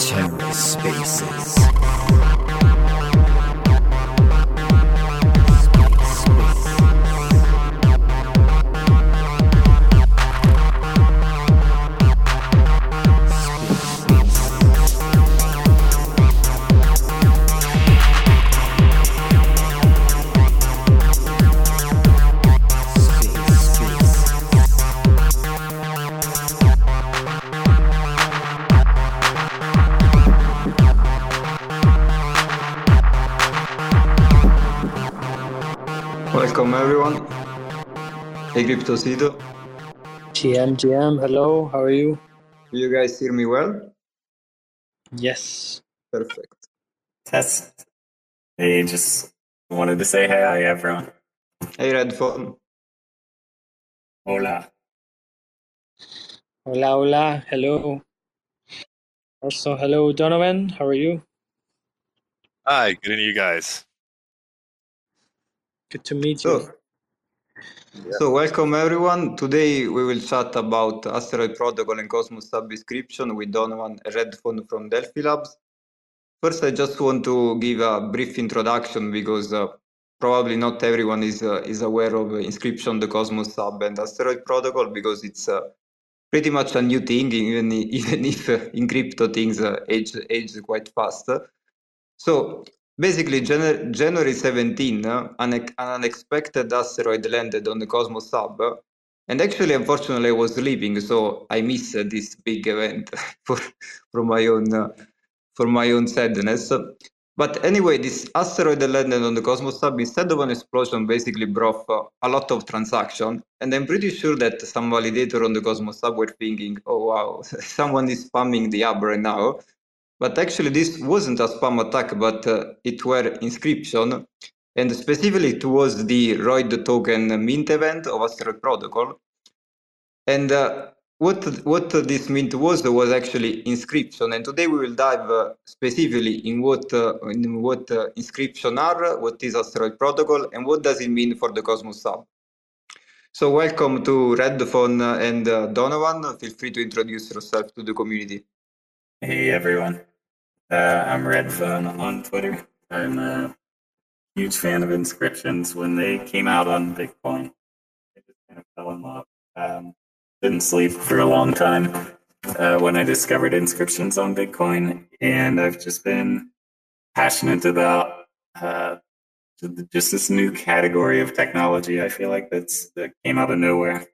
TerraSpaces. Tosido. GM, GM, hello, how are you? Do you guys hear me well? Yes. Perfect. Test. Hey, just wanted to say hi, everyone. Hey, Redphone. Hola. Hola, hola, hello. Also, hello, Donovan, how are you? Hi, good to you guys. Good to meet you. So, so welcome everyone. Today we will chat about Asteroid Protocol and Cosmos subscription with Donovan Redphone from Delphi Labs. First, I just want to give a brief introduction because uh, probably not everyone is uh, is aware of Inscription, the Cosmos Hub, and Asteroid Protocol because it's uh, pretty much a new thing, even even if uh, in crypto things uh, age age quite fast. So Basically, Jan- January 17, uh, an, an, unexpected asteroid landed on the Cosmos Hub. And actually, unfortunately, I was sleeping, so I missed this big event for, for my own uh, for my own sadness. But anyway, this asteroid landed on the Cosmos Hub instead of an explosion basically brought a lot of transaction. And I'm pretty sure that some validator on the Cosmos Hub were thinking, oh wow, someone is spamming the app right now. But actually, this wasn't a spam attack, but uh, it were inscription. And specifically, it was the Roid token mint event of Asteroid Protocol. And uh, what what this mint was was actually inscription. And today we will dive uh, specifically in what uh, in what uh, inscription are, what is Asteroid Protocol, and what does it mean for the Cosmos Hub. So welcome to Redphone and uh, Donovan. Feel free to introduce yourself to the community. Hey everyone. Uh, I'm Redphone on Twitter. I'm a huge fan of inscriptions. When they came out on Bitcoin, I just kind of fell in love. Um, didn't sleep for a long time uh, when I discovered inscriptions on Bitcoin, and I've just been passionate about uh, just this new category of technology. I feel like that's that came out of nowhere,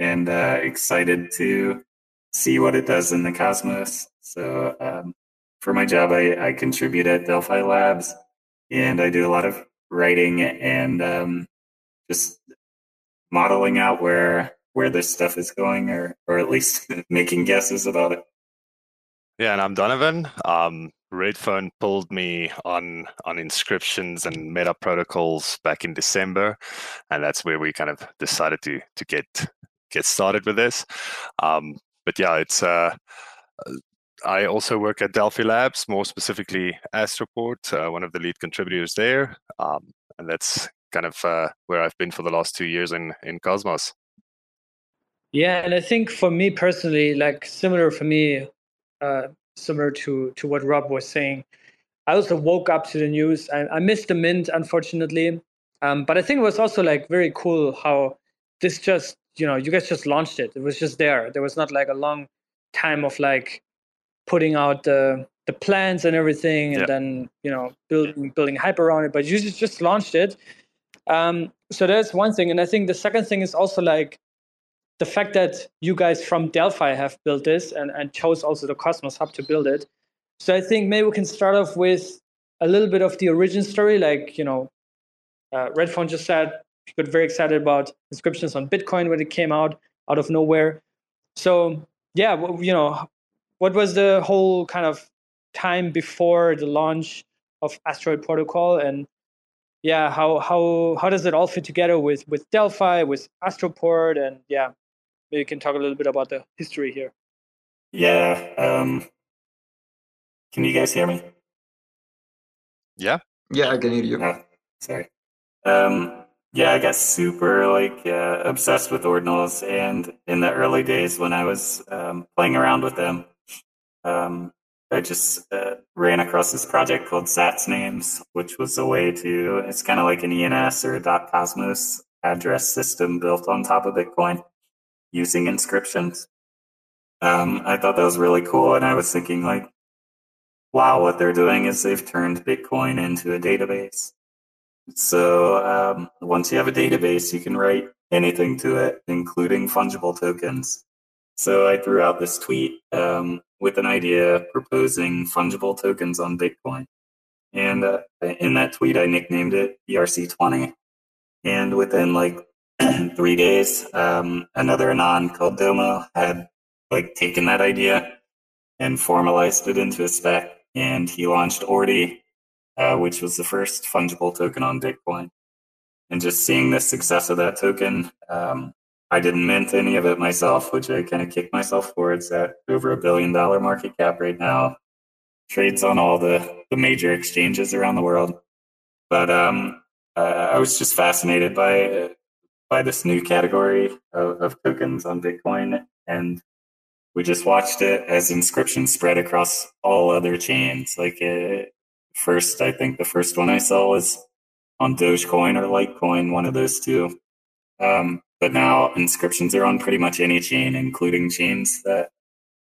and uh, excited to see what it does in the cosmos. So um, for my job, I, I contribute at Delphi Labs, and I do a lot of writing and um, just modeling out where where this stuff is going, or or at least making guesses about it. Yeah, and I'm Donovan. Um, Redphone pulled me on on inscriptions and meta protocols back in December, and that's where we kind of decided to to get get started with this. Um, but yeah, it's uh, I also work at Delphi Labs, more specifically Astroport, uh, one of the lead contributors there. Um, and that's kind of uh, where I've been for the last two years in, in Cosmos. Yeah, and I think for me personally, like similar for me, uh, similar to to what Rob was saying, I also woke up to the news. I, I missed the mint, unfortunately, um, but I think it was also like very cool how this just you know you guys just launched it. It was just there. There was not like a long time of like putting out the the plans and everything, and then you know building building hype around it. But you just just launched it. Um, so that's one thing, and I think the second thing is also like the fact that you guys from Delphi have built this and, and chose also the Cosmos Hub to build it. So I think maybe we can start off with a little bit of the origin story. Like, you know, uh, Redphone just said he got very excited about inscriptions on Bitcoin when it came out out of nowhere. So yeah, well, you know, what was the whole kind of time before the launch of Asteroid Protocol and yeah, how how how does it all fit together with with Delphi, with Astroport, and yeah, maybe you can talk a little bit about the history here. Yeah. Um, can you guys hear me? Yeah. Yeah, I can hear you. Oh, sorry. Um, yeah, I got super like uh, obsessed with ordinals, and in the early days when I was um, playing around with them, um, I just uh, ran across this project called Sats Names, which was a way to. It's kind of like an ENS or a .cosmos address system built on top of Bitcoin using inscriptions. Um, I thought that was really cool, and I was thinking like, wow, what they're doing is they've turned Bitcoin into a database so um, once you have a database, you can write anything to it, including fungible tokens. So I threw out this tweet um, with an idea proposing fungible tokens on Bitcoin. And uh, in that tweet, I nicknamed it BRC20. And within like three days, um, another anon called Domo had like taken that idea and formalized it into a spec. And he launched Ordi, uh, which was the first fungible token on Bitcoin. And just seeing the success of that token, um, I didn't mint any of it myself, which I kind of kick myself for. It's at over a billion dollar market cap right now. Trades on all the, the major exchanges around the world. But um, uh, I was just fascinated by by this new category of, of tokens on Bitcoin, and we just watched it as inscription spread across all other chains. Like uh, First, I think the first one I saw was on Dogecoin or Litecoin, one of those two. Um, but now inscriptions are on pretty much any chain, including chains that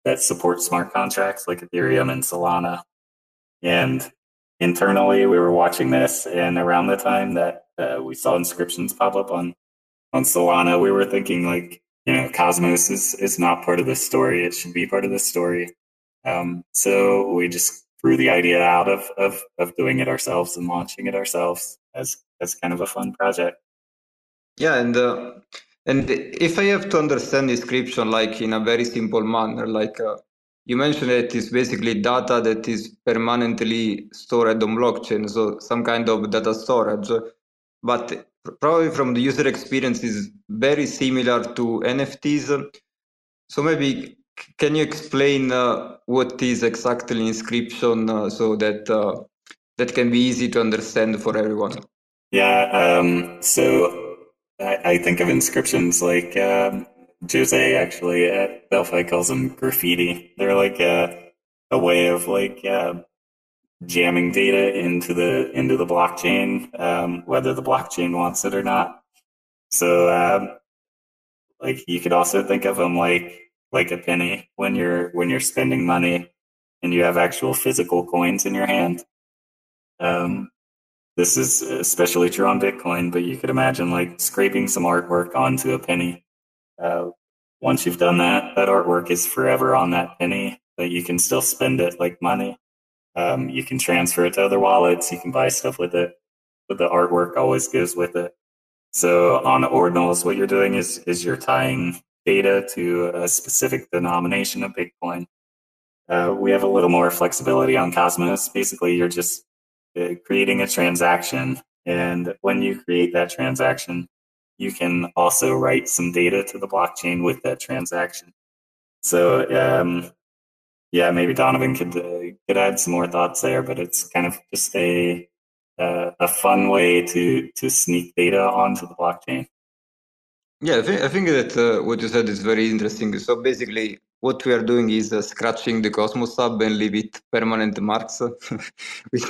that support smart contracts like Ethereum and Solana. And internally, we were watching this, and around the time that uh, we saw inscriptions pop up on on Solana, we were thinking like, you know, Cosmos is is not part of this story. It should be part of this story. Um, so we just threw the idea out of, of, of doing it ourselves and launching it ourselves as, as kind of a fun project. Yeah, and uh, and if I have to understand inscription like in a very simple manner, like uh, you mentioned that it's basically data that is permanently stored on blockchain, so some kind of data storage. But probably from the user experience is very similar to NFTs. So maybe can you explain uh, what is exactly inscription uh, so that uh, that can be easy to understand for everyone? Yeah, um, so I, I, think of inscriptions like um, Jose actually at Delphi calls them graffiti. They're like a, a way of like uh, jamming data into the into the blockchain, um, whether the blockchain wants it or not. So, um, like you could also think of them like like a penny when you're when you're spending money and you have actual physical coins in your hand. Um, this is especially true on Bitcoin, but you could imagine like scraping some artwork onto a penny. Uh, once you've done that, that artwork is forever on that penny, but you can still spend it like money. Um, you can transfer it to other wallets. You can buy stuff with it, but the artwork always goes with it. So on ordinals, what you're doing is is you're tying data to a specific denomination of Bitcoin. Uh, we have a little more flexibility on Cosmos. Basically, you're just creating a transaction. And when you create that transaction, you can also write some data to the blockchain with that transaction. So, um, yeah, maybe Donovan could uh, could add some more thoughts there, but it's kind of just a uh, a fun way to to sneak data onto the blockchain. Yeah, I think, I think that uh, what you said is very interesting. So basically, what we are doing is uh, scratching the Cosmos Hub and leave it permanent marks. with,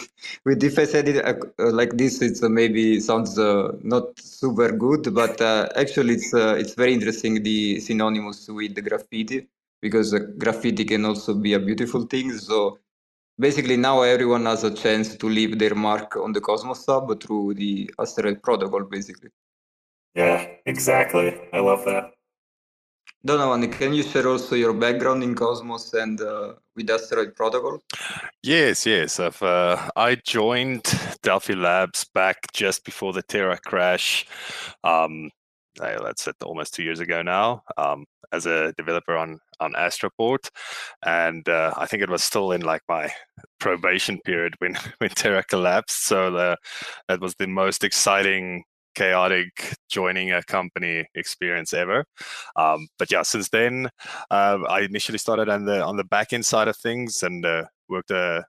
with if I said it uh, uh like this, it's uh, maybe sounds uh, not super good, but actually it's it's very interesting the synonymous with the graffiti because graffiti can also be a beautiful thing. So basically now everyone has a chance to leave their mark on the Cosmos Hub through the Asteroid protocol, basically. Yeah, exactly. I love that. Donovan, can you share also your background in Cosmos and uh, with Asteroid Protocol? Yes, yes. I've, uh, I joined Delphi Labs back just before the Terra crash. Um, that's it, almost two years ago now. Um, as a developer on on Astroport, and uh, I think it was still in like my probation period when when Terra collapsed. So the, that was the most exciting chaotic joining a company experience ever. Um, but yeah, since then, uh, I initially started on the on the back end side of things and uh, worked uh,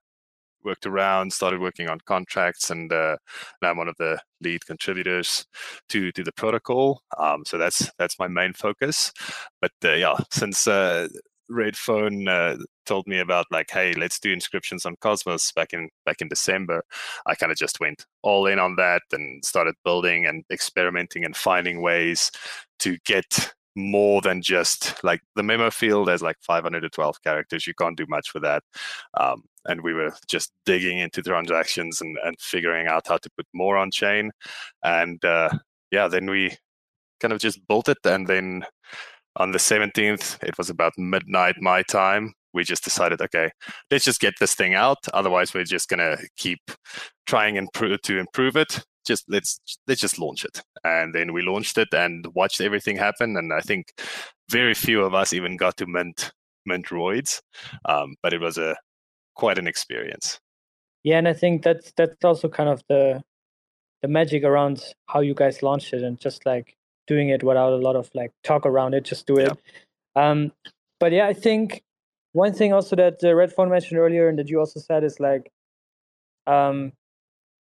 worked around, started working on contracts, and uh, now I'm one of the lead contributors to to the protocol. Um, so that's that's my main focus. But uh, yeah, since uh, Redphone uh, told me about like, hey, let's do inscriptions on Cosmos back in back in December, I kind of just went all in on that and started building and experimenting and finding ways to get more than just like the memo field has like 512 characters. You can't do much with that. Um, and we were just digging into transactions and, and figuring out how to put more on chain. And uh, yeah, then we kind of just built it. And then on the 17th, it was about midnight my time. We just decided, okay, let's just get this thing out. Otherwise, we're just gonna keep trying and improve to improve it. Just let's let's just launch it. And then we launched it and watched everything happen. And i think very few of us even got to mint mint roids. Um, but it was a quite an experience. Yeah and i think that's that's also kind of the the magic around how you guys launched it and just like doing it without a lot of like talk around it just do it yeah. um but yeah i think one thing also that uh, Redphone mentioned earlier and that you also said is like um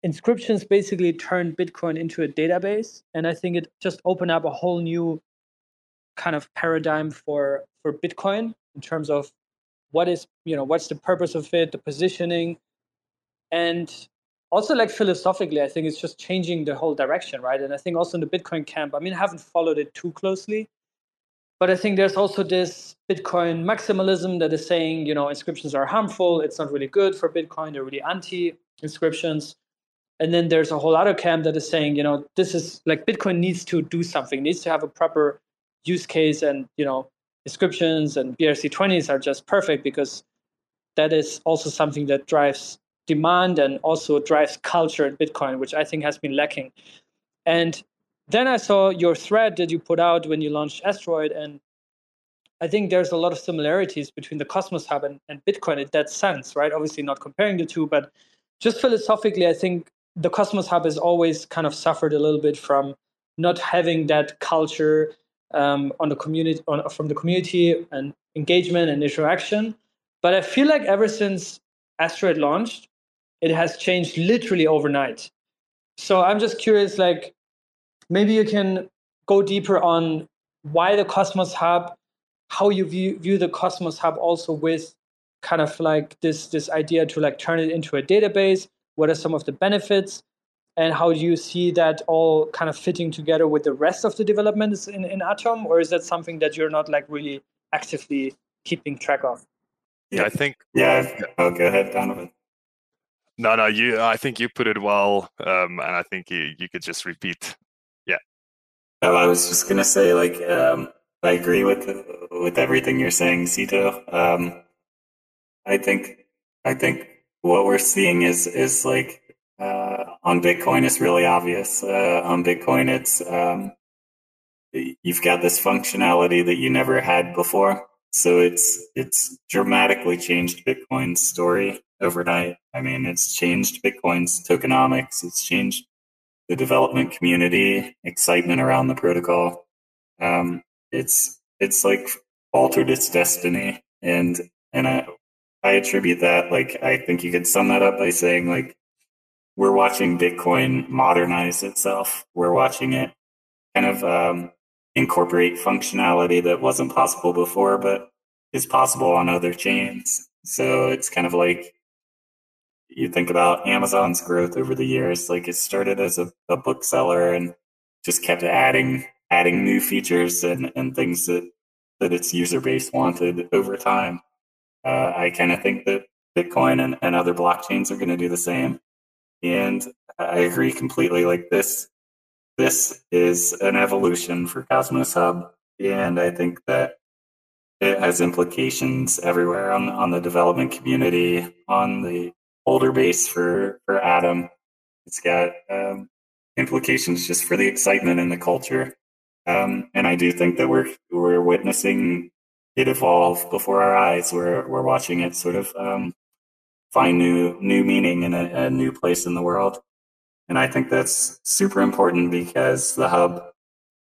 inscriptions basically turned Bitcoin into a database, and I think it just opened up a whole new kind of paradigm for for Bitcoin in terms of what is you know what's the purpose of it, the positioning, and also like philosophically, I think it's just changing the whole direction, right? And I think also in the Bitcoin camp, I mean, I haven't followed it too closely, but I think there's also this Bitcoin maximalism that is saying, you know, inscriptions are harmful. It's not really good for Bitcoin. They're really anti inscriptions and then there's a whole other camp that is saying you know this is like bitcoin needs to do something needs to have a proper use case and you know inscriptions and brc20s are just perfect because that is also something that drives demand and also drives culture in bitcoin which i think has been lacking and then i saw your thread that you put out when you launched asteroid and i think there's a lot of similarities between the cosmos hub and, and bitcoin in that sense right obviously not comparing the two but just philosophically i think the Cosmos Hub has always kind of suffered a little bit from not having that culture um, on the community on, from the community and engagement and interaction. But I feel like ever since Asteroid launched, it has changed literally overnight. So I'm just curious, like maybe you can go deeper on why the Cosmos Hub, how you view, view the Cosmos Hub also with kind of like this this idea to like turn it into a database what are some of the benefits? And how do you see that all kind of fitting together with the rest of the developments in, in Atom? Or is that something that you're not like really actively keeping track of? Yeah, I think. Yeah. Oh, go ahead, Donovan. No, no, you. I think you put it well, um, and I think you you could just repeat. Yeah. Oh, I was just gonna say, like, um, I agree with with everything you're saying, Cito. Um, I think I think what we're seeing is is like uh, on Bitcoin it's really obvious. Uh, on Bitcoin, it's um, you've got this functionality that you never had before. So it's it's dramatically changed Bitcoin's story overnight. I mean, it's changed Bitcoin's tokenomics. It's changed the development community, excitement around the protocol. Um, it's it's like altered its destiny, and and I, I attribute that, like, I think you could sum that up by saying, like, we're watching Bitcoin modernize itself. We're watching it kind of um, incorporate functionality that wasn't possible before, but is possible on other chains. So it's kind of like you think about Amazon's growth over the years. Like it started as a, a bookseller and just kept adding adding new features and, and things that, that its user base wanted over time uh, I kind of think that Bitcoin and, and other blockchains are going to do the same. And I agree completely. Like this, this is an evolution for Cosmos Hub, and I think that it has implications everywhere on on the development community, on the holder base for for Atom. It's got um, implications just for the excitement and the culture. Um, and I do think that we're we're witnessing it evolve before our eyes. We're we're watching it sort of um, find new new meaning in a, a, new place in the world, and I think that's super important because the hub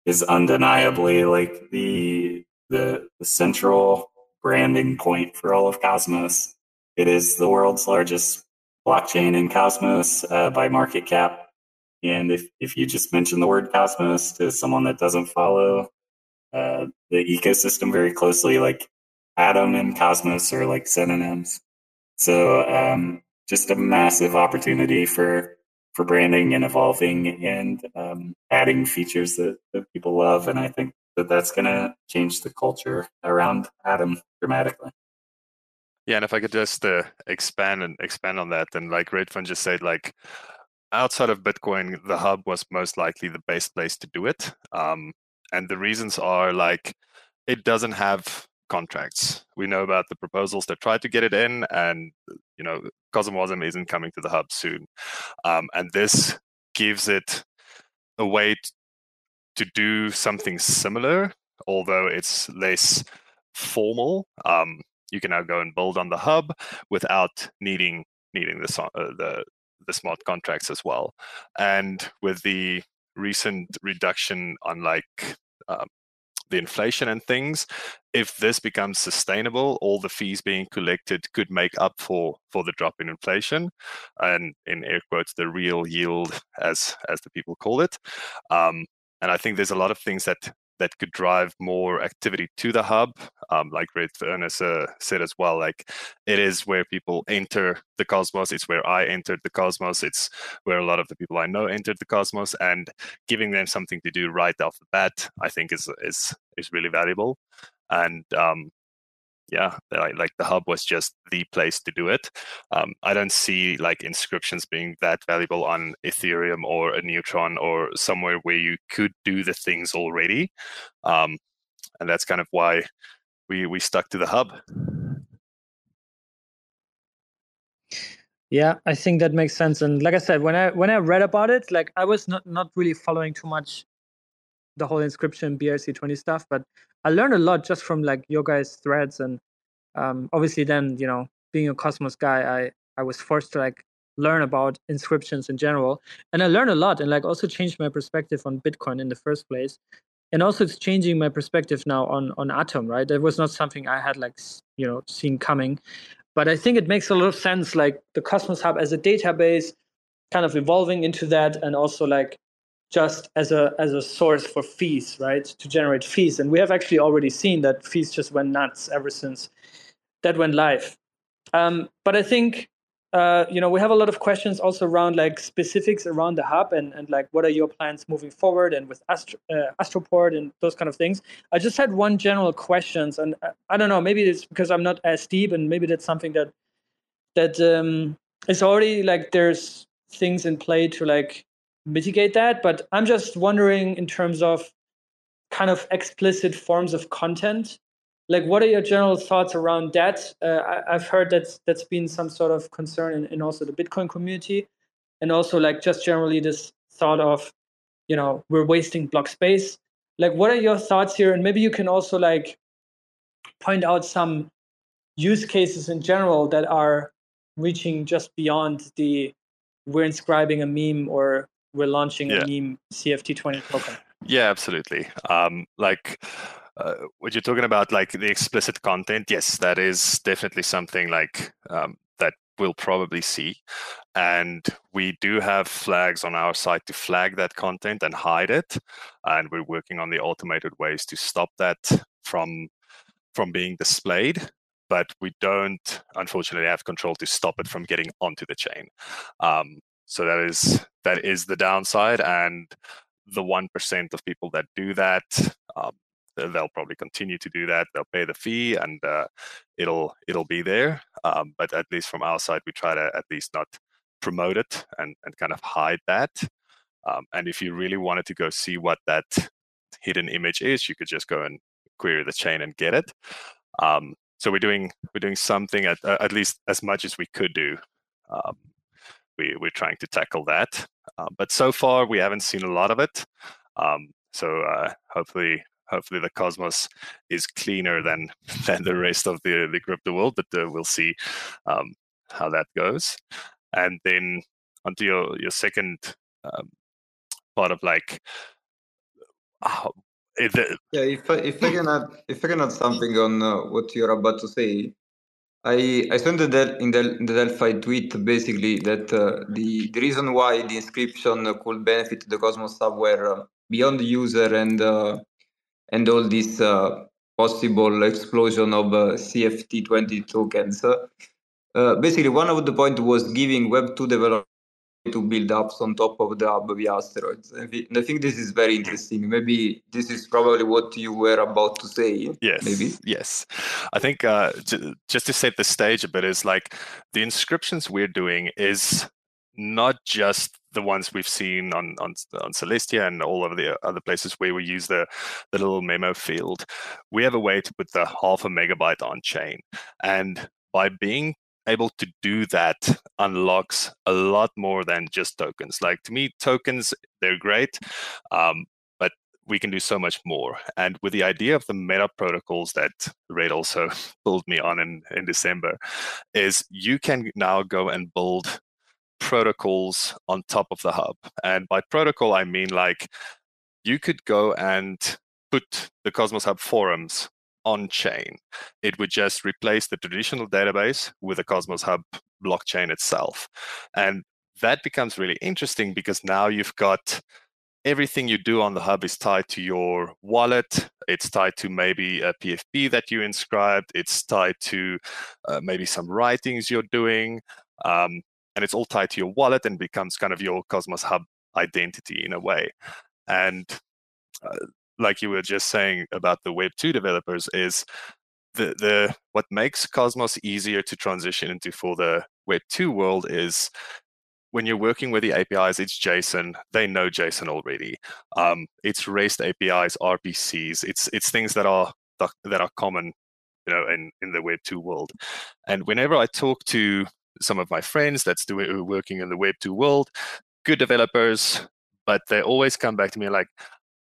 is undeniably like the the, the central branding point for all of Cosmos. It is the world's largest blockchain in Cosmos uh, by market cap. And if, if you just mention the word Cosmos to someone that doesn't follow uh, the ecosystem very closely, like Atom and Cosmos are like synonyms. So um, just a massive opportunity for for branding and evolving and um, adding features that, that people love. And I think that that's going to change the culture around Atom dramatically. Yeah, and if I could just uh, expand and expand on that, then like Redphone just said, like outside of Bitcoin, the hub was most likely the best place to do it. Um, and the reasons are like it doesn't have contracts. We know about the proposals that tried to get it in, and you know, CosmWasm isn't coming to the hub soon. Um, and this gives it a way to do something similar, although it's less formal. Um, you can now go and build on the hub without needing needing the uh, the the smart contracts as well. And with the recent reduction on like um, the inflation and things, if this becomes sustainable, all the fees being collected could make up for for the drop in inflation, and in air quotes, the real yield, as as the people call it. Um, and I think there's a lot of things that that could drive more activity to the hub. Um, like Redphone uh, said as well, like it is where people enter the cosmos. It's where I entered the cosmos. It's where a lot of the people I know entered the cosmos, and giving them something to do right off the bat, I think is is is really valuable. And um, yeah, like, the hub was just the place to do it. Um, I don't see like inscriptions being that valuable on Ethereum or a Neutron or somewhere where you could do the things already, um, and that's kind of why we we stuck to the hub. Yeah, I think that makes sense. And like I said, when I when I read about it, like I was not not really following too much the whole inscription BRC20 stuff, but I learned a lot just from like your guys' threads and um, obviously then you know being a Cosmos guy, I I was forced to like learn about inscriptions in general, and I learned a lot and like also changed my perspective on Bitcoin in the first place, and also it's changing my perspective now on on Atom. Right, that was not something I had like you know seen coming, but I think it makes a lot of sense like the Cosmos Hub as a database, kind of evolving into that, and also like just as a as a source for fees, right? To generate fees. And we have actually already seen that fees just went nuts ever since that went live. Um, but I think uh, you know we have a lot of questions also around like specifics around the hub and and like what are your plans moving forward and with Astro, uh, Astroport and those kind of things. I just had one general questions and I, I don't know maybe it's because I'm not as deep and maybe that's something that that um, is already like there's things in play to like mitigate that. But I'm just wondering in terms of kind of explicit forms of content. Like, what are your general thoughts around that? Uh, I, have heard that that's been some sort of concern in, in also the Bitcoin community, and also like just generally this thought of, you know, we're wasting block space. Like, what are your thoughts here? And maybe you can also like point out some use cases in general that are reaching just beyond the we're inscribing a meme or we're launching yeah. a meme CFT20 token. Yeah, absolutely. Um, like uh, what you're talking about, like the explicit content, yes, that is definitely something like um, that we'll probably see. And we do have flags on our site to flag that content and hide it. And we're working on the automated ways to stop that from from being displayed but we don't unfortunately have control to stop it from getting onto the chain um, so that is that is the downside, and the one percent of people that do that, um, they'll probably continue to do that. They'll pay the fee, and uh, it'll it'll be there. Um, but at least from our side, we try to at least not promote it and and kind of hide that. Um, and if you really wanted to go see what that hidden image is, you could just go and query the chain and get it. Um, so we're doing we're doing something at uh, at least as much as we could do um, we, we're trying to tackle that. Uh, but so far, we haven't seen a lot of it. Um, so uh, hopefully, hopefully the Cosmos is cleaner than than the rest of the the crypto world. But uh, we'll see um, how that goes. And then onto your your second um, part of like. the, yeah, if I, if I can add if I can add something on uh, what you're about to say, I, I saw in the, in, the, Delphi tweet basically that uh, the, the reason why the inscription could benefit the Cosmos Hub were uh, beyond the user and uh, and all this uh, possible explosion of uh, CFT20 tokens. Uh, basically, one of the point was giving Web2 developers to build apps on top of the via asteroids. And I think this is very interesting. Maybe this is probably what you were about to say. Yes. Maybe. Yes. I think uh, just to set the stage a bit is like the inscriptions we're doing is not just the ones we've seen on, on on Celestia and all of the other places where we use the the little memo field. We have a way to put the half a megabyte on chain, and by being able to do that unlocks a lot more than just tokens. Like to me, tokens they're great, um, but we can do so much more. And with the idea of the meta protocols that Red also pulled me on in, in December, is you can now go and build protocols on top of the hub. And by protocol, I mean like you could go and put the Cosmos Hub forums on chain. It would just replace the traditional database with the Cosmos Hub blockchain itself. And that becomes really interesting because now you've got everything you do on the hub is tied to your wallet. It's tied to maybe a PFP that you inscribed. It's tied to uh, maybe some writings you're doing. Um, and it's all tied to your wallet and becomes kind of your Cosmos Hub identity in a way. And uh, like you were just saying about the Web two developers is the the what makes Cosmos easier to transition into for the Web two world is when you're working with the APIs, it's JSON. They know JSON already. Um, it's REST APIs, RPCs. It's it's things that are that are common, you know, in in the Web two world. And whenever I talk to some of my friends that's doing working in the Web two world, good developers, but they always come back to me like,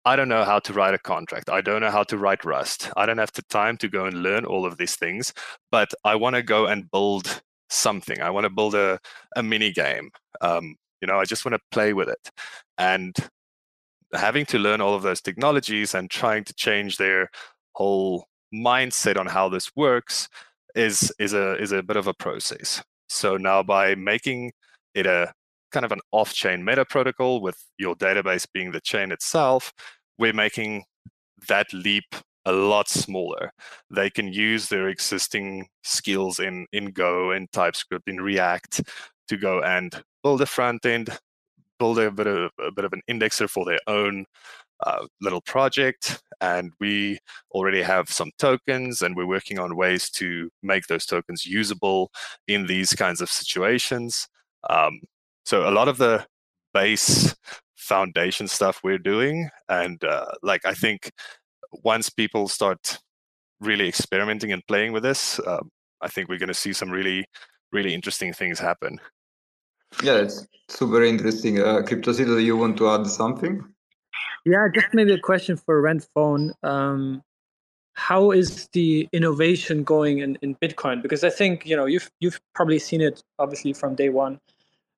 I don't know how to write a contract. I don't know how to write Rust. I don't have the time to go and learn all of these things, but I want to go and build something. I want to build a, a mini game. Um, you know, I just want to play with it. And having to learn all of those technologies and trying to change their whole mindset on how this works is is a is a bit of a process. So now by making it a kind of an off-chain meta protocol with your database being the chain itself, we're making that leap a lot smaller. They can use their existing skills in, in Go, in TypeScript, in React to go and build a front end, build a bit of a bit of an indexer for their own uh, little project. And we already have some tokens, and we're working on ways to make those tokens usable in these kinds of situations. Um, so a lot of the base foundation stuff we're doing, and uh, like I think once people start really experimenting and playing with this, uh, I think we're going to see some really, really interesting things happen. Yeah, it's super interesting. Uh, CryptoCito, do you want to add something? Yeah, just maybe a question for Redphone. Um, how is the innovation going in, in Bitcoin? Because I think you know you've you've probably seen it obviously from day one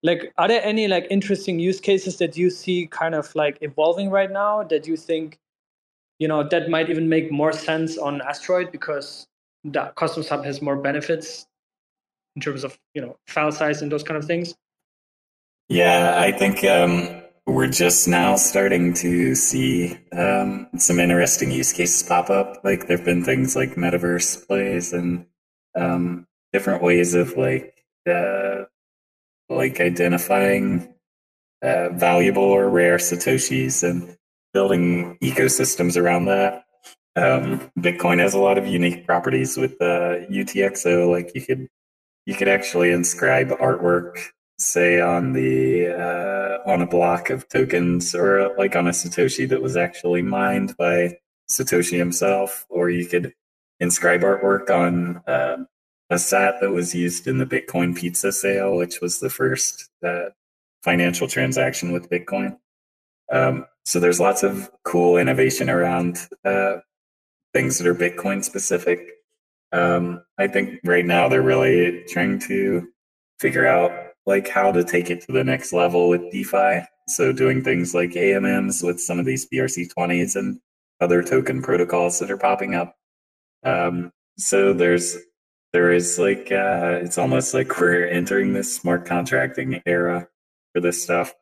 like are there any like interesting use cases that you see kind of like evolving right now that you think you know that might even make more sense on asteroid because the cosmos hub has more benefits in terms of you know file size and those kind of things? Yeah i think um, we're just now starting to see um, some interesting use cases pop up. Like there have been things like metaverse plays and um, different ways of like uh, like identifying uh, valuable or rare satoshis and building ecosystems around that. Um, Bitcoin has a lot of unique properties with uh, UTXO. Like you could you could actually inscribe artwork, say on the uh, on a block of tokens, or like on a satoshi that was actually mined by Satoshi himself, or you could inscribe artwork on uh, a sat that was used in the Bitcoin pizza sale, which was the first uh, financial transaction with Bitcoin. Um, so there's lots of cool innovation around uh, things that are Bitcoin specific. Um, I think right now they're really trying to figure out like how to take it to the next level with DeFi. So doing things like AMMs with some of these BRC20s and other token protocols that are popping up. Um, so there's there is like uh, it's almost like we're entering this smart contracting era for this stuff.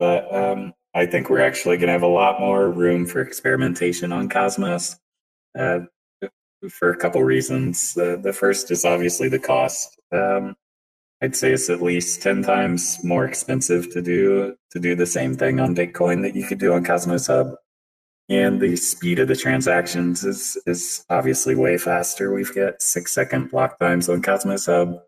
But um, I think we're actually going to have a lot more room for experimentation on Cosmos uh, for a couple reasons. Uh, the first is obviously the cost. Um, I'd say it's at least ten times more expensive to do to do the same thing on Bitcoin that you could do on Cosmos Hub and the speed of the transactions is is obviously way faster. We've got six second block times on Cosmos Hub,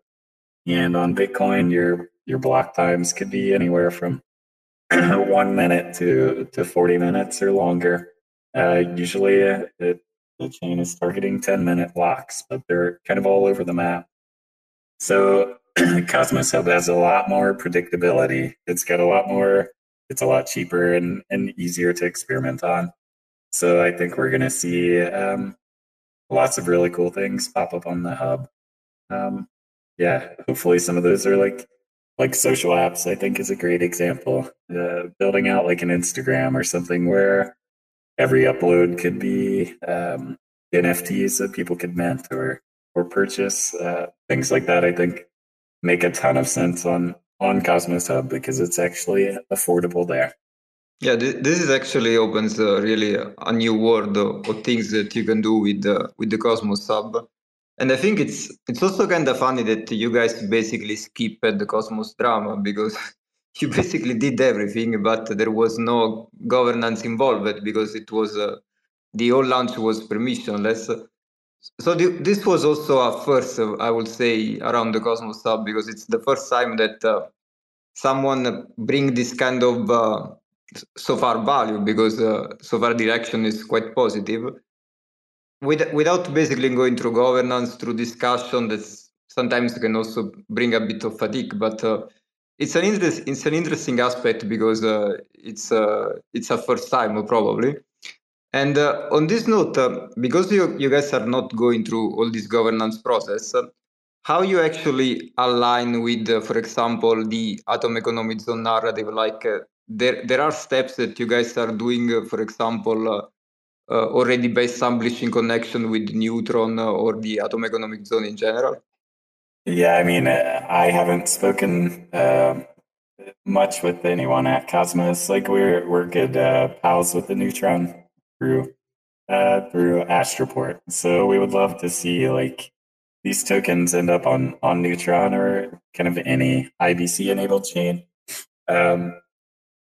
and on Bitcoin, your your block times could be anywhere from one minute to to forty minutes or longer. Uh, usually, uh, it, the chain is targeting ten minute blocks, but they're kind of all over the map. So Cosmos Hub has a lot more predictability. It's got a lot more. It's a lot cheaper and, and easier to experiment on. So I think we're going to see um, lots of really cool things pop up on the hub. Um, yeah, hopefully some of those are like like social apps. I think is a great example. Uh, building out like an Instagram or something where every upload could be um, NFTs that people could mint or or purchase. Uh, things like that. I think make a ton of sense on on Cosmos Hub because it's actually affordable there. Yeah, this is actually opens uh, really a new world of, of, things that you can do with the with the Cosmos Hub, and I think it's it's also kind of funny that you guys basically skipped the Cosmos drama because you basically did everything, but there was no governance involved because it was uh, the whole launch was permissionless. So this was also a first, uh, I would say, around the Cosmos Hub because it's the first time that uh, someone bring this kind of uh, so far value because uh, so far direction is quite positive. With, without basically going through governance through discussion that sometimes can also bring a bit of fatigue but uh, it's an interest it's an interesting aspect because uh, it's uh, it's a first time probably. And uh, on this note uh, because you, you guys are not going through all this governance process how you actually align with for example the atom economic zone narrative like there there are steps that you guys are doing, uh, for example, uh, uh, already by establishing connection with Neutron or the atom economic zone in general? Yeah, I mean, I haven't spoken uh, much with anyone at Cosmos. Like we're we're good uh, pals with the Neutron through uh, through Astroport. So we would love to see like these tokens end up on on Neutron or kind of any IBC enabled chain. Um,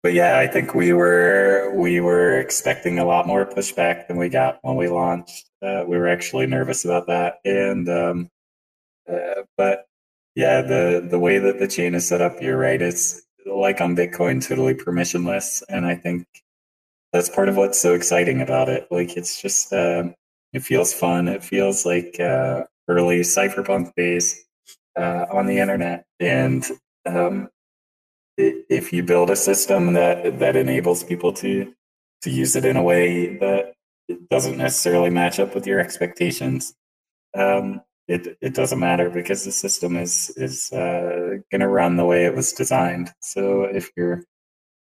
but yeah, I think we were we were expecting a lot more pushback than we got when we launched. Uh, we were actually nervous about that, and um, uh, but yeah, the the way that the chain is set up, you're right. It's like on Bitcoin, totally permissionless, and I think that's part of what's so exciting about it. Like it's just uh, it feels fun. It feels like uh, early cypherpunk days uh, on the internet, and um, if you build a system that that enables people to to use it in a way that doesn't necessarily match up with your expectations, um, it it doesn't matter because the system is is uh, going to run the way it was designed. So if you're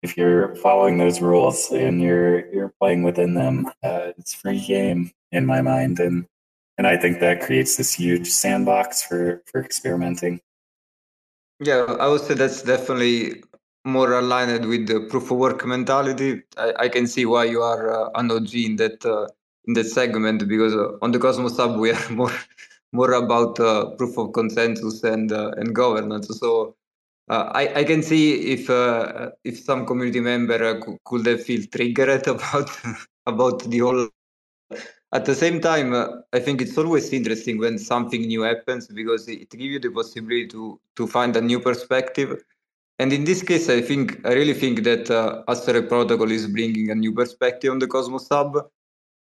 if you're following those rules and you're you're playing within them, uh, it's free game in my mind, and and I think that creates this huge sandbox for for experimenting. Yeah, I would say that's definitely more aligned with the proof of work mentality. I, I can see why you are uh, an OG in that uh, in that segment because uh, on the Cosmos Hub we are more more about uh, proof of consensus and uh, and governance. So uh, I I can see if if some community member could have feel triggered about about the whole. At the same time, I think it's always interesting when something new happens because it gives you the possibility to to find a new perspective and in this case, I think I really think that uh, Asteroid Protocol is bringing a new perspective on the Cosmos Hub.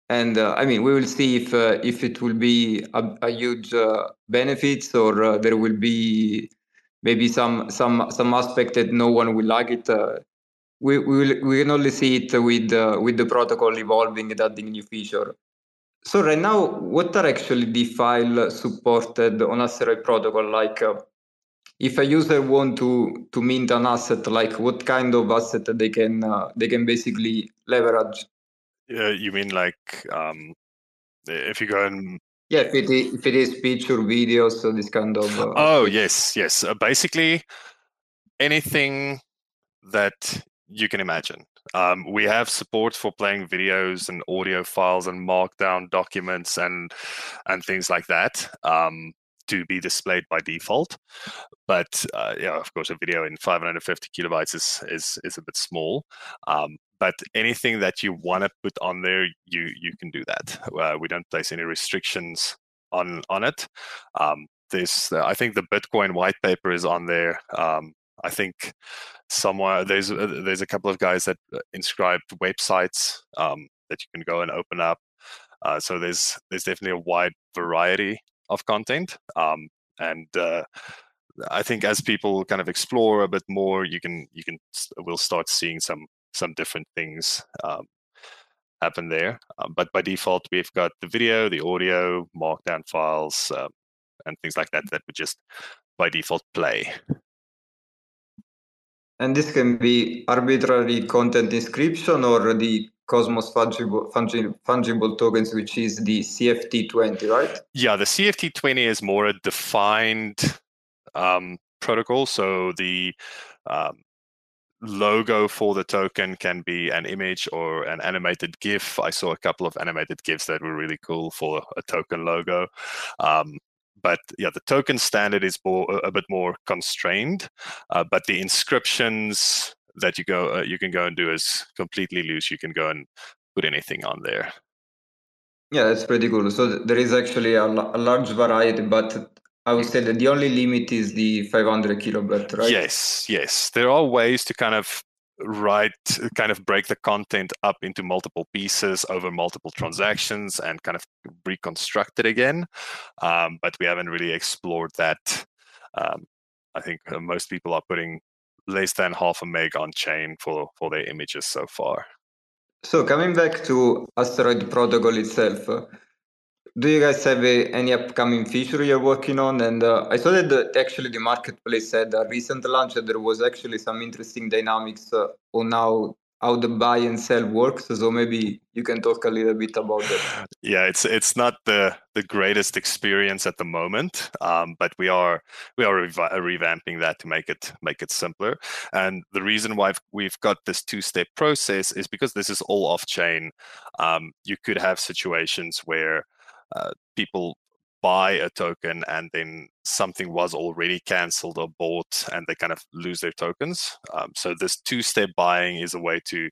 And uh, I mean, we will see if uh, if it will be a, a huge uh, benefits or uh, there will be maybe some some some aspect that no one will like it. Uh, we we will we can only see it with uh, with the protocol evolving and adding new feature. So right now, what are actually the file supported on Asteroid Protocol? Like if a user want to to mint an asset, like what kind of asset they can uh, they can basically leverage? Yeah, you mean like um, if you go and Yeah, if it is, if it is picture, videos, so this kind of. Uh, oh yes, yes. Uh, basically, anything that you can imagine. Um, we have support for playing videos and audio files and markdown documents and and things like that um, to be displayed by default. But uh, yeah, of course, a video in 550 kilobytes is is is a bit small. Um, but anything that you want to put on there, you you can do that. Uh, we don't place any restrictions on on it. Um, there's, I think, the Bitcoin white paper is on there. Um, I think somewhere there's uh, there's a couple of guys that uh, inscribed websites um, that you can go and open up. Uh, so there's there's definitely a wide variety of content, um, and uh, I think as people kind of explore a bit more, you can you can we'll start seeing some some different things um, happen there. Um, but by default, we've got the video, the audio, markdown files, uh, and things like that that would just by default play. And this can be arbitrary content inscription or the Cosmos fungible, fungible, fungible tokens, which is the CFT20, right? Yeah, the CFT20 is more a defined um, protocol. So the um, logo for the token can be an image or an animated GIF. I saw a couple of animated GIFs that were really cool for a token logo. Um, but yeah, the token standard is more, a bit more constrained. Uh, but the inscriptions that you go uh, you can go and do is completely loose. You can go and put anything on there. Yeah, that's pretty cool. So there is actually a, a large variety, but I would say that the only limit is the 500 kilobyte, right? Yes, yes. There are ways to kind of write, kind of break the content up into multiple pieces over multiple transactions and kind of reconstruct it again. Um, but we haven't really explored that. Um, I think uh, most people are putting less than half a meg on chain for, for their images so far. So coming back to Asteroid Protocol itself, do you guys have a, any upcoming feature you're working on? And uh, I saw that the, actually the marketplace had a recent launch and there was actually some interesting dynamics uh, on how how the buy and sell works. So maybe you can talk a little bit about that. Yeah, it's it's not the the greatest experience at the moment, um, but we are we are rev- revamping that to make it make it simpler. And the reason why we've got this two step process is because this is all off chain. Um, you could have situations where uh, people buy a token and then something was already cancelled or bought and they kind of lose their tokens. Um, so this two-step buying is a way to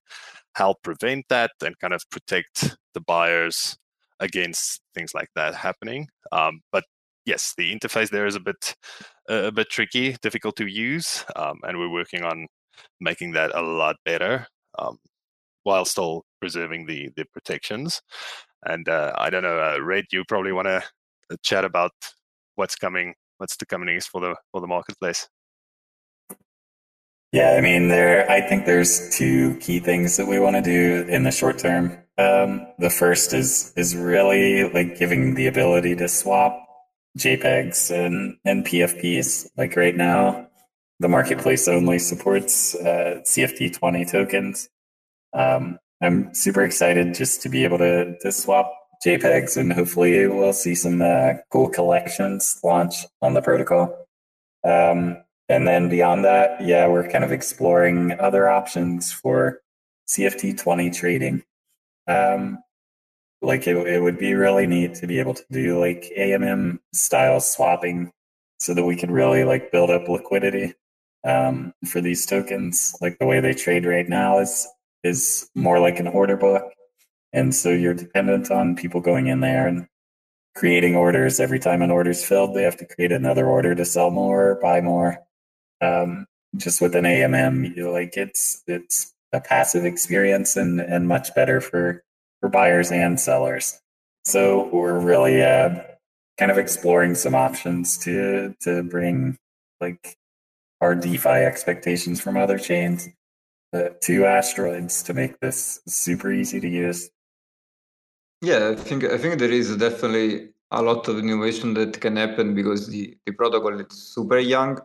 help prevent that and kind of protect the buyers against things like that happening. Um, but yes, the interface there is a bit uh, a bit tricky, difficult to use, um, and we're working on making that a lot better um, while still preserving the the protections. And uh, I don't know, uh, Red, you probably want to uh, chat about what's coming, what's the coming news for the for the marketplace. Yeah, I mean, there. I think there's two key things that we want to do in the short term. Um, the first is is really like giving the ability to swap JPEGs and and PFPs. Like right now, the marketplace only supports uh, CFT20 tokens. Um, I'm super excited just to be able to, to swap JPEGs and hopefully we'll see some uh, cool collections launch on the protocol. Um, and then beyond that, yeah, we're kind of exploring other options for CFT20 trading. Um, like it, it would be really neat to be able to do like AMM style swapping so that we could really like build up liquidity um, for these tokens. Like the way they trade right now is is more like an order book. And so you're dependent on people going in there and creating orders. Every time an order's filled, they have to create another order to sell more or buy more. Um, just with an AMM, like it's it's a passive experience and and much better for for buyers and sellers. So we're really uh, kind of exploring some options to to bring like our DeFi expectations from other chains uh, to asteroids to make this super easy to use. Yeah, I think I think there is definitely a lot of innovation that can happen because the, the protocol is super young.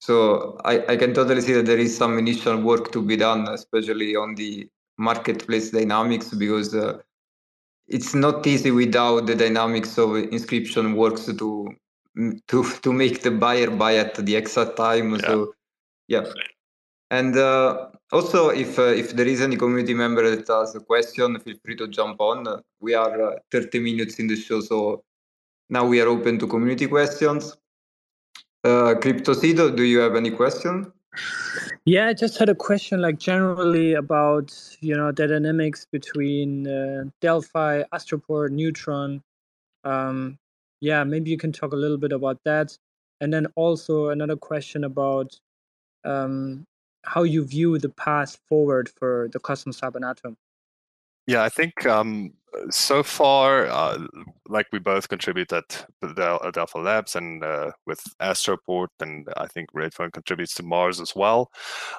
So I, I can totally see that there is some initial work to be done, especially on the marketplace dynamics, because uh, it's not easy without the dynamics of inscription works to to to make the buyer buy at the exact time. Yeah. So yeah, and uh, also if uh, if there is any community member that has a question, feel free to jump on. We are uh, 30 minutes in the show, so now we are open to community questions. Uh, Cryptocito, do you have any question? Yeah, I just had a question, like generally about you know the dynamics between uh, Delphi, Astroport, Neutron. Um, yeah, maybe you can talk a little bit about that, and then also another question about um, how you view the path forward for the Cosmos Hub Atom. Yeah, I think um, so far, uh, like we both contribute at Delphi Labs and uh, with Astroport, and I think Redphone contributes to Mars as well.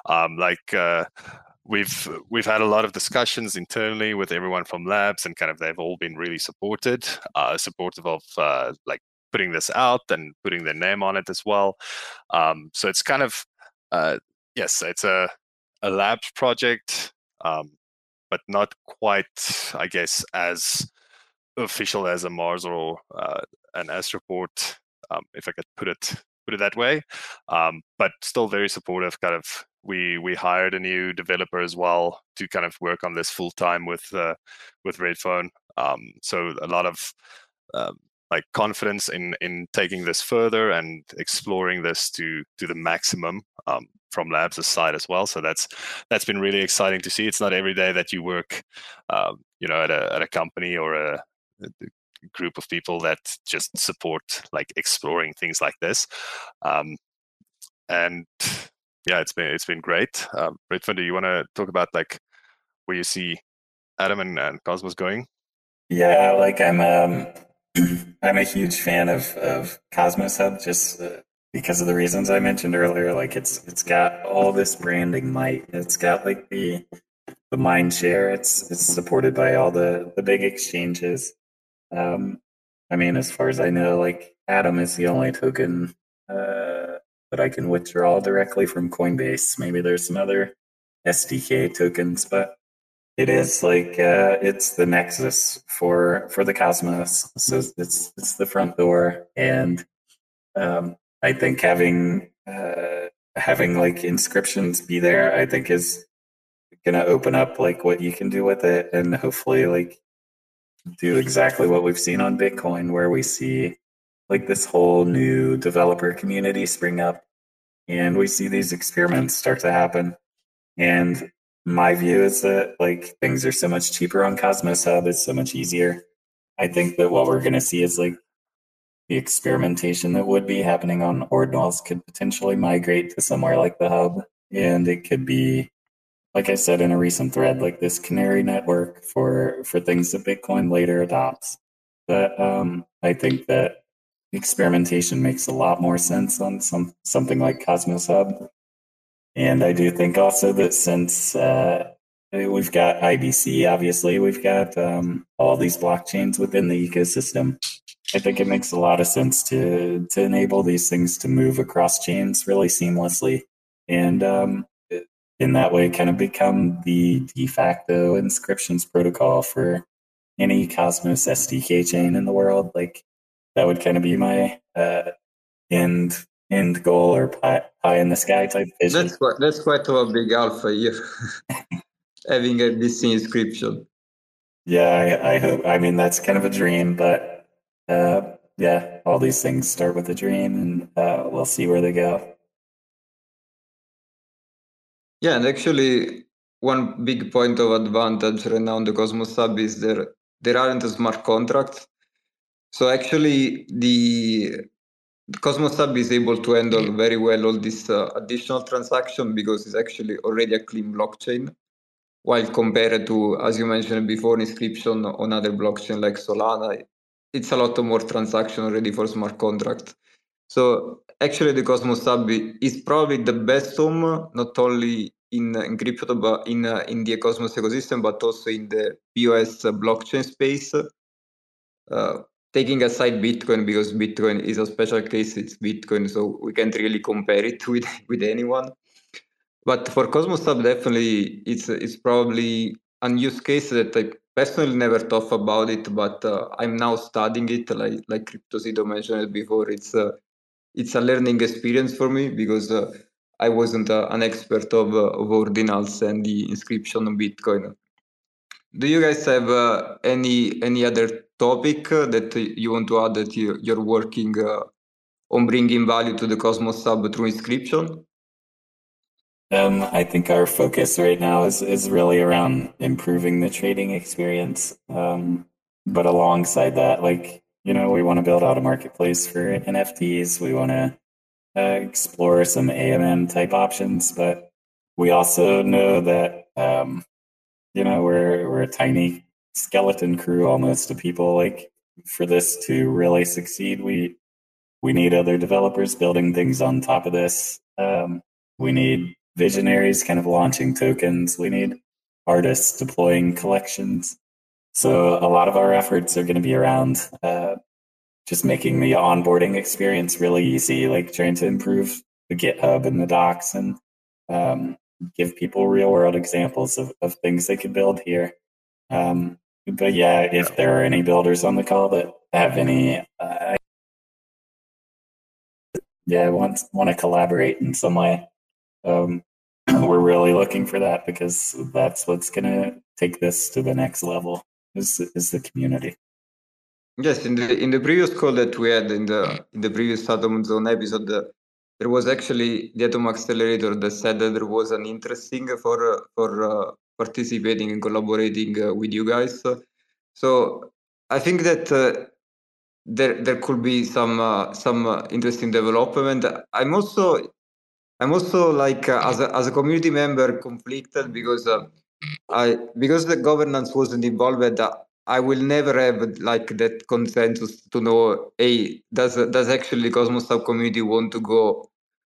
Um, like uh, we've we've had a lot of discussions internally with everyone from labs, and kind of they've all been really supported, uh, supportive of uh, like putting this out and putting their name on it as well. Um, so it's kind of uh, yes, it's a a labs project. Um, but not quite, I guess, as official as a Mars or uh, an Astroport, um, if I could put it put it that way. Um, but still very supportive. Kind of, we we hired a new developer as well to kind of work on this full time with uh, with Redphone. Um, so a lot of um, like confidence in in taking this further and exploring this to to the maximum um, from labs side as well. So that's that's been really exciting to see. It's not every day that you work, um, you know, at a at a company or a, a, group of people that just support like exploring things like this. Um, and yeah, it's been it's been great. Um, Redphone, do you want to talk about like where you see Atom and, and Cosmos going? Yeah, like I'm um I'm a huge fan of of Cosmos Hub just uh, because of the reasons I mentioned earlier. Like it's it's got all this branding might. It's got like the the mind share. It's it's supported by all the the big exchanges. Um, I mean, as far as I know, like Atom is the only token uh, that I can withdraw directly from Coinbase. Maybe there's some other SDK tokens, but it is like uh, it's the nexus for for the Cosmos. So it's it's the front door, and um, I think having uh, having like inscriptions be there, I think is gonna open up like what you can do with it, and hopefully like do exactly what we've seen on Bitcoin, where we see like this whole new developer community spring up, and we see these experiments start to happen. And my view is that like things are so much cheaper on Cosmos Hub. It's so much easier. I think that what we're gonna see is like the experimentation that would be happening on ordinals could potentially migrate to somewhere like the hub. And it could be, like I said in a recent thread, like this canary network for, for things that Bitcoin later adopts. But um, I think that experimentation makes a lot more sense on some something like Cosmos Hub. And I do think also that since uh, we've got IBC, obviously, we've got um, all these blockchains within the ecosystem. I think it makes a lot of sense to to enable these things to move across chains really seamlessly, and um, in that way, kind of become the de facto inscriptions protocol for any Cosmos SDK chain in the world. Like that would kind of be my uh, end end goal or pie, pie in the sky type vision. That's quite that's quite a big alpha here, having a this inscription. Yeah, I, I hope. I mean, that's kind of a dream, but uh, yeah, all these things start with a dream, and uh, we'll see where they go. Yeah, and actually, one big point of advantage right now on the Cosmos Hub is there there aren't smart contracts. So actually, the, Cosmos Hub is able to handle very well all this uh, additional transaction because it's actually already a clean blockchain. While compared to, as you mentioned before, inscription on other blockchain like Solana, it's a lot more transaction ready for smart contract. So actually, the Cosmos Hub is probably the best home, not only in, in crypto, but in uh, in the Cosmos ecosystem, but also in the POS blockchain space. Uh, taking aside Bitcoin because Bitcoin is a special case, it's Bitcoin, so we can't really compare it with with anyone. But for Cosmos Hub, definitely it's it's probably a use case that I personally never thought about it, but uh, I'm now studying it. Like like Cryptocito mentioned before, it's uh, it's a learning experience for me because uh, I wasn't uh, an expert of, uh, of ordinals and the inscription on Bitcoin. Do you guys have uh, any any other topic that you want to add that you, you're working on bringing value to the Cosmos Hub through inscription? Um, I think our focus right now is, is really around improving the trading experience. Um, but alongside that, like, you know, we want to build out a marketplace for NFTs. We want to uh, explore some AMM type options, but we also know that, um, you know, we're, we're a tiny skeleton crew almost of people. Like, for this to really succeed, we, we need other developers building things on top of this. Um, we need visionaries kind of launching tokens. We need artists deploying collections. So a lot of our efforts are going to be around uh, just making the onboarding experience really easy, like trying to improve the GitHub and the docs and um, give people real world examples of, of things they could build here. Um, but yeah, if there are any builders on the call that have any, uh, yeah, want want to collaborate in some way, um, we're really looking for that because that's what's going to take this to the next level is is the community. Yes, in the in the previous call that we had in the in the previous Atom Zone episode, uh, there was actually the Atom Accelerator that said that there was an interesting for for uh, participating and collaborating uh, with you guys. So I think that uh, there there could be some uh, some uh, interesting development. I'm also I'm also like uh, as a as a community member conflicted because uh, I because the governance wasn't involved. Uh, I will never have like that consensus to know, hey, does does actually Cosmos Hub community want to go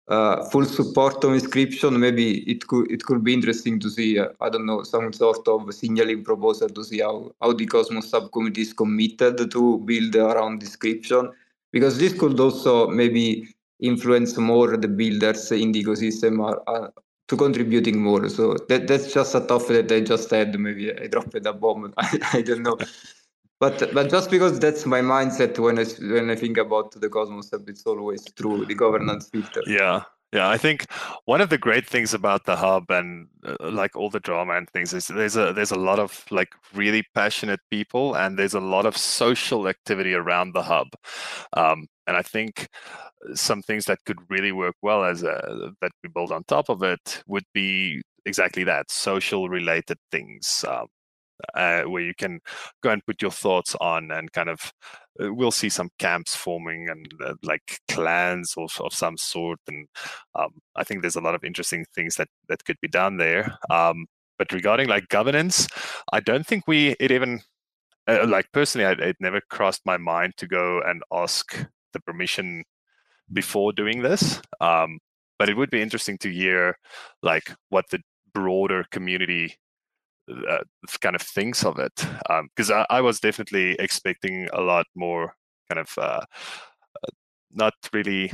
uh, full support of inscription? Maybe it could it could be interesting to see. Uh, I don't know some sort of signaling proposal to see how how the Cosmos Hub community is committed to build around inscription because this could also maybe influence more the builders in the ecosystem are, are to contributing more. So that that's just a thought that I just had. Maybe I dropped a bomb. I, I don't know. But but just because that's my mindset when I when I think about the Cosmos it's always through the governance filter. Yeah, yeah, I think one of the great things about the hub and uh, like all the drama and things is there's a there's a lot of like really passionate people and there's a lot of social activity around the hub, um, and I think some things that could really work well as a, that we build on top of it would be exactly that social related things. Um, uh, where you can go and put your thoughts on and kind of uh, we'll see some camps forming and uh, like clans of, of some sort and um, i think there's a lot of interesting things that that could be done there um, but regarding like governance i don't think we it even uh, like personally I, it never crossed my mind to go and ask the permission before doing this um, but it would be interesting to hear like what the broader community uh, kind of thinks of it because um, I, I, was definitely expecting a lot more kind of uh, uh not really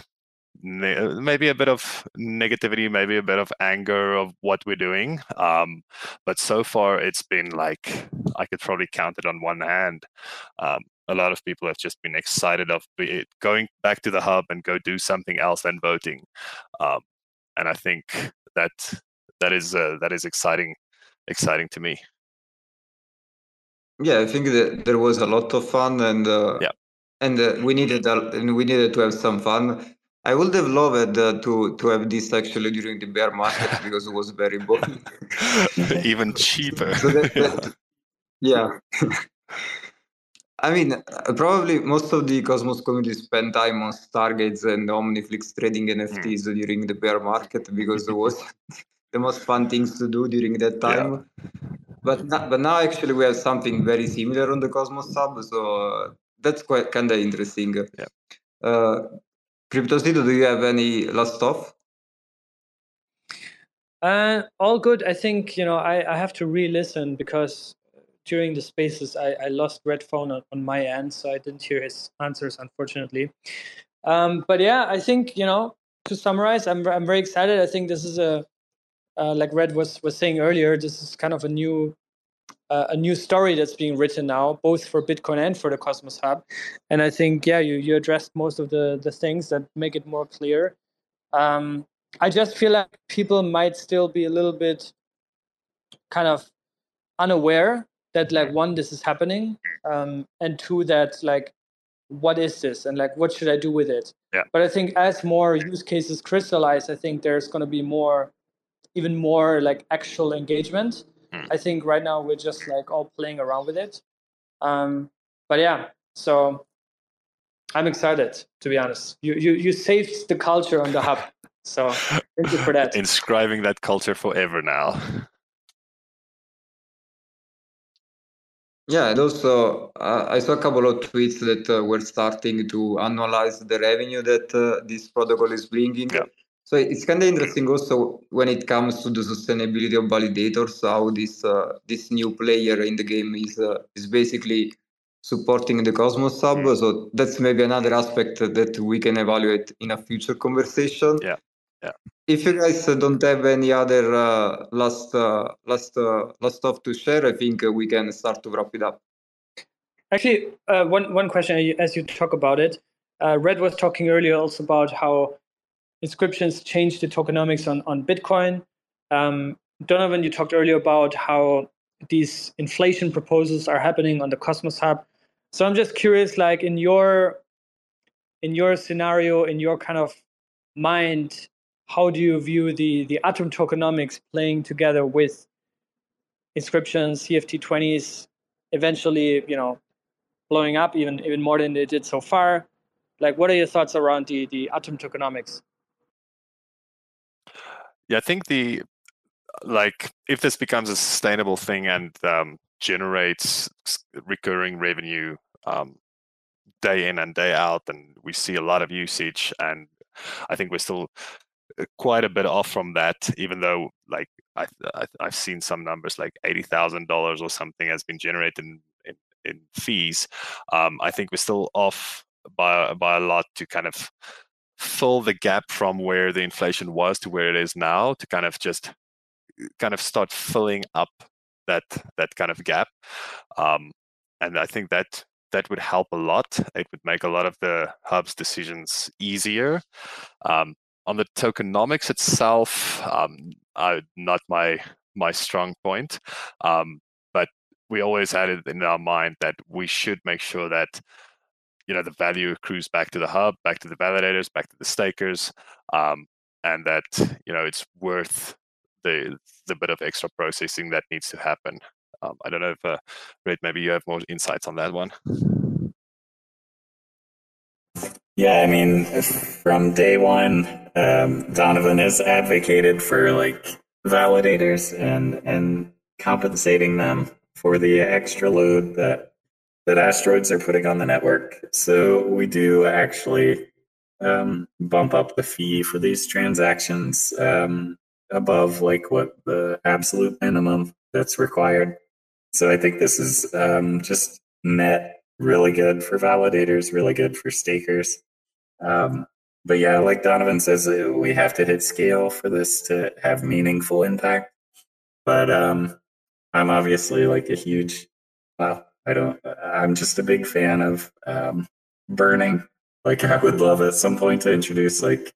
ne- uh, maybe a bit of negativity maybe a bit of anger of what we're doing um, but so far it's been like i could probably count it on one hand um, a lot of people have just been excited of going back to the hub and go do something else than voting um, and i think that that is uh, that is exciting exciting to me. Yeah, I think that there was a lot of fun, and uh, yeah, and uh, we needed and we needed to have some fun. I would have loved uh, to to have this actually during the bear market because it was very boring, even cheaper. so that, that, yeah. I mean, uh, probably most of the Cosmos community spent time on Stargaze and Omniflix trading NFTs mm. during the bear market because it was the most fun things to do during that time. Yeah. But now, but now actually we have something very similar on the Cosmos Hub, so uh, that's quite kind of interesting. Yeah. Uh, Cryptocito, do you have any last stuff? Uh, all good. I think you know I, I have to re-listen because during the spaces I, I lost Redphone on, on my end, so I didn't hear his answers unfortunately. Um, but yeah, I think you know to summarize, I'm I'm very excited. I think this is a uh, like Red was was saying earlier, this is kind of a new uh, a new story that's being written now, both for Bitcoin and for the Cosmos Hub. And I think, yeah, you, you addressed most of the, the things that make it more clear. Um, I just feel like people might still be a little bit kind of unaware that like one, this is happening, um, and two, that like what is this and like what should I do with it? Yeah. But I think as more use cases crystallize, I think there's going to be more, even more like actual engagement. Hmm. I think right now we're just like all playing around with it. Um, but yeah, so I'm excited to be honest. You you you saved the culture on the hub, so thank you for that. Inscribing that culture forever now. Yeah, and also uh, I saw a couple of tweets that uh, were starting to analyze the revenue that uh, this protocol is bringing. Yeah. So it's kind of interesting also when it comes to the sustainability of validators, how this uh, this new player in the game is uh, is basically supporting the Cosmos Hub. Mm. So that's maybe another aspect that we can evaluate in a future conversation. Yeah, yeah. If you guys don't have any other uh, last uh, last uh, last stuff to share, I think we can start to wrap it up. Actually, uh, one one question as you talk about it, uh, Red was talking earlier also about how inscriptions change the tokenomics on on Bitcoin. Um, Donovan, you talked earlier about how these inflation proposals are happening on the Cosmos Hub. So I'm just curious, like in your in your scenario, in your kind of mind, how do you view the the atom tokenomics playing together with inscriptions, CFT20s, eventually, you know, blowing up even even more than they did so far? Like, what are your thoughts around the the atom tokenomics? Yeah, I think the like if this becomes a sustainable thing and um, generates recurring revenue um, day in and day out, and we see a lot of usage, and I think we're still uh, quite a bit off from that. Even though, like I, I have seen some numbers like eighty thousand dollars or something has been generated in in, in fees. Um, I think we're still off by by a lot to kind of fill the gap from where the inflation was to where it is now to kind of just kind of start filling up that that kind of gap. Um, and i think that that would help a lot. It would make a lot of the hub's decisions easier. Um, on the tokenomics itself um, I, not my my strong point. Um, but we always had it in our mind that we should make sure that you know the value accrues back to the hub back to the validators back to the stakers um, and that you know it's worth the the bit of extra processing that needs to happen. Um, I don't know if uh, Red, maybe you have more insights on that one. Yeah, I mean, from day one, um, Donovan has advocated for like validators and and compensating them for the extra load that that asteroids are putting on the network. So we do actually um, bump up the fee for these transactions um, above like what the absolute minimum that's required. So I think this is um, just net really good for validators, really good for stakers. Um, but yeah, like Donovan says, uh, we have to hit scale for this to have meaningful impact. But um, I'm obviously like a huge, well, I don't, I'm just a big fan of um, burning. Like I would love at some point to introduce like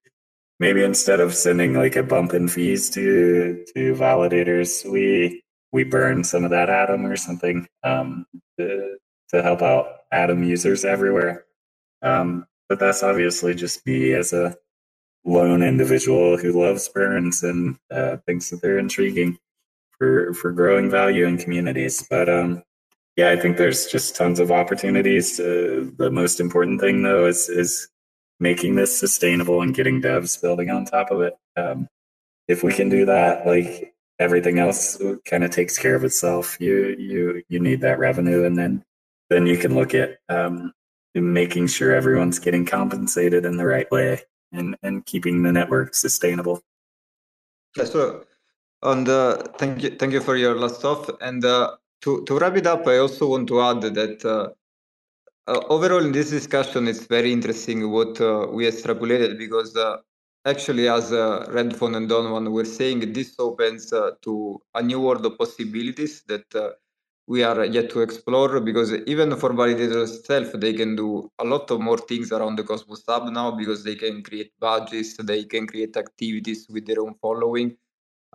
maybe instead of sending like a bump in fees to to validators, we we burn some of that atom or something um, to to help out atom users everywhere. Um, but that's obviously just me as a lone individual who loves burns and uh, thinks that they're intriguing for for growing value in communities. But um, yeah, I think there's just tons of opportunities. Uh, the most important thing though is is making this sustainable and getting devs building on top of it. Um, if we can do that, like everything else kind of takes care of itself. You you you need that revenue, and then then you can look at um, making sure everyone's getting compensated in the right way and and keeping the network sustainable. Yeah, so on the thank you thank you for your last stuff and uh, to to wrap it up, I also want to add that. Uh, uh, overall, in this discussion, it's very interesting what uh, we extrapolated because actually, as uh, Redphone and Donovan were saying, this opens to a new world of possibilities that we are yet to explore because even for validators itself, they can do a lot of more things around the Cosmos Hub now because they can create badges, they can create activities with their own following.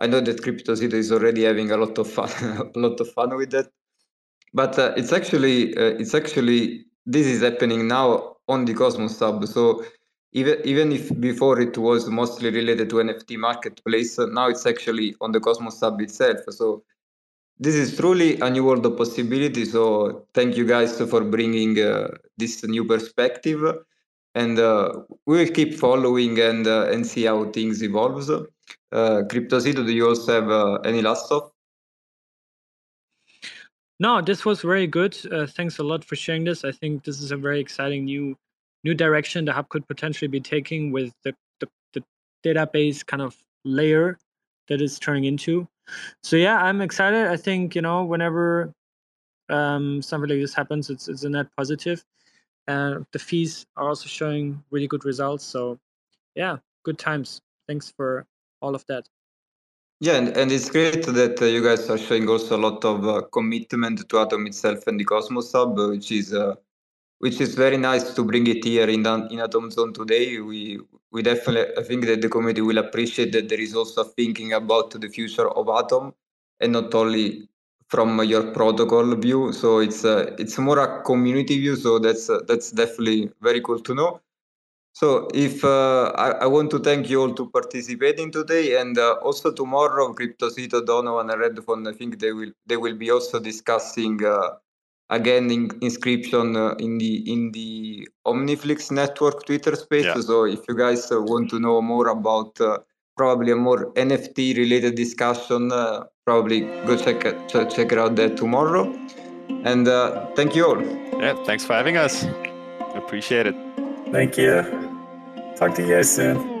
I know that Cryptocito is already having a lot of fun, a lot of fun with that. But uh, it's actually, uh, it's actually, this is happening now on the Cosmos Hub. So even even if before it was mostly related to NFT marketplace, now it's actually on the Cosmos Hub itself. So this is truly a new world of possibility. So thank you guys for bringing uh, this new perspective, and uh, we will keep following and uh, and see how things evolves. Uh, Cryptocito, do you also have uh, any last thought? No, this was very good. Uh, thanks a lot for sharing this. I think this is a very exciting new new direction the hub could potentially be taking with the, the, the database kind of layer that it's turning into. So yeah, I'm excited. I think you know whenever um, something like this happens, it's it's a net positive. Uh, the fees are also showing really good results. So yeah, good times. Thanks for all of that. Yeah, and, and it's great that uh, you guys are showing also a lot of uh, commitment to Atom itself and the Cosmos Hub, which is uh, which is very nice to bring it here in in Atom Zone today. We we definitely I think that the community will appreciate that there is also thinking about the future of Atom and not only from your protocol view. So it's uh, it's more a community view. So that's uh, that's definitely very cool to know. So if uh, I, I, want to thank you all to participating today and uh, also tomorrow Cryptocito, Donovan and Redphone, I think they will they will be also discussing uh, again in, inscription uh, in the in the Omniflix network Twitter space. Yeah. So if you guys uh, want to know more about uh, probably a more NFT related discussion, uh, probably go check it, check it out there tomorrow. And uh, thank you all. Yeah, thanks for having us. Appreciate it. Thank you. Talk to you guys soon.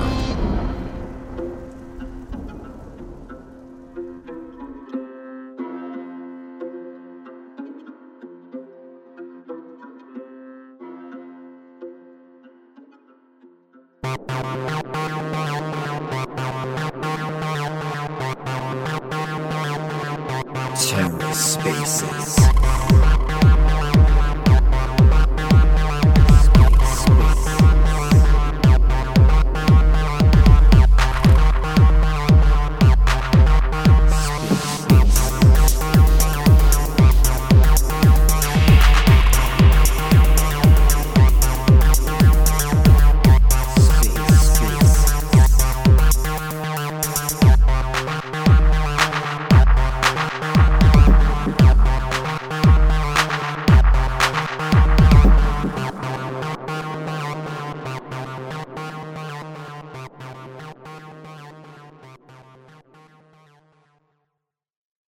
TerraSpaces.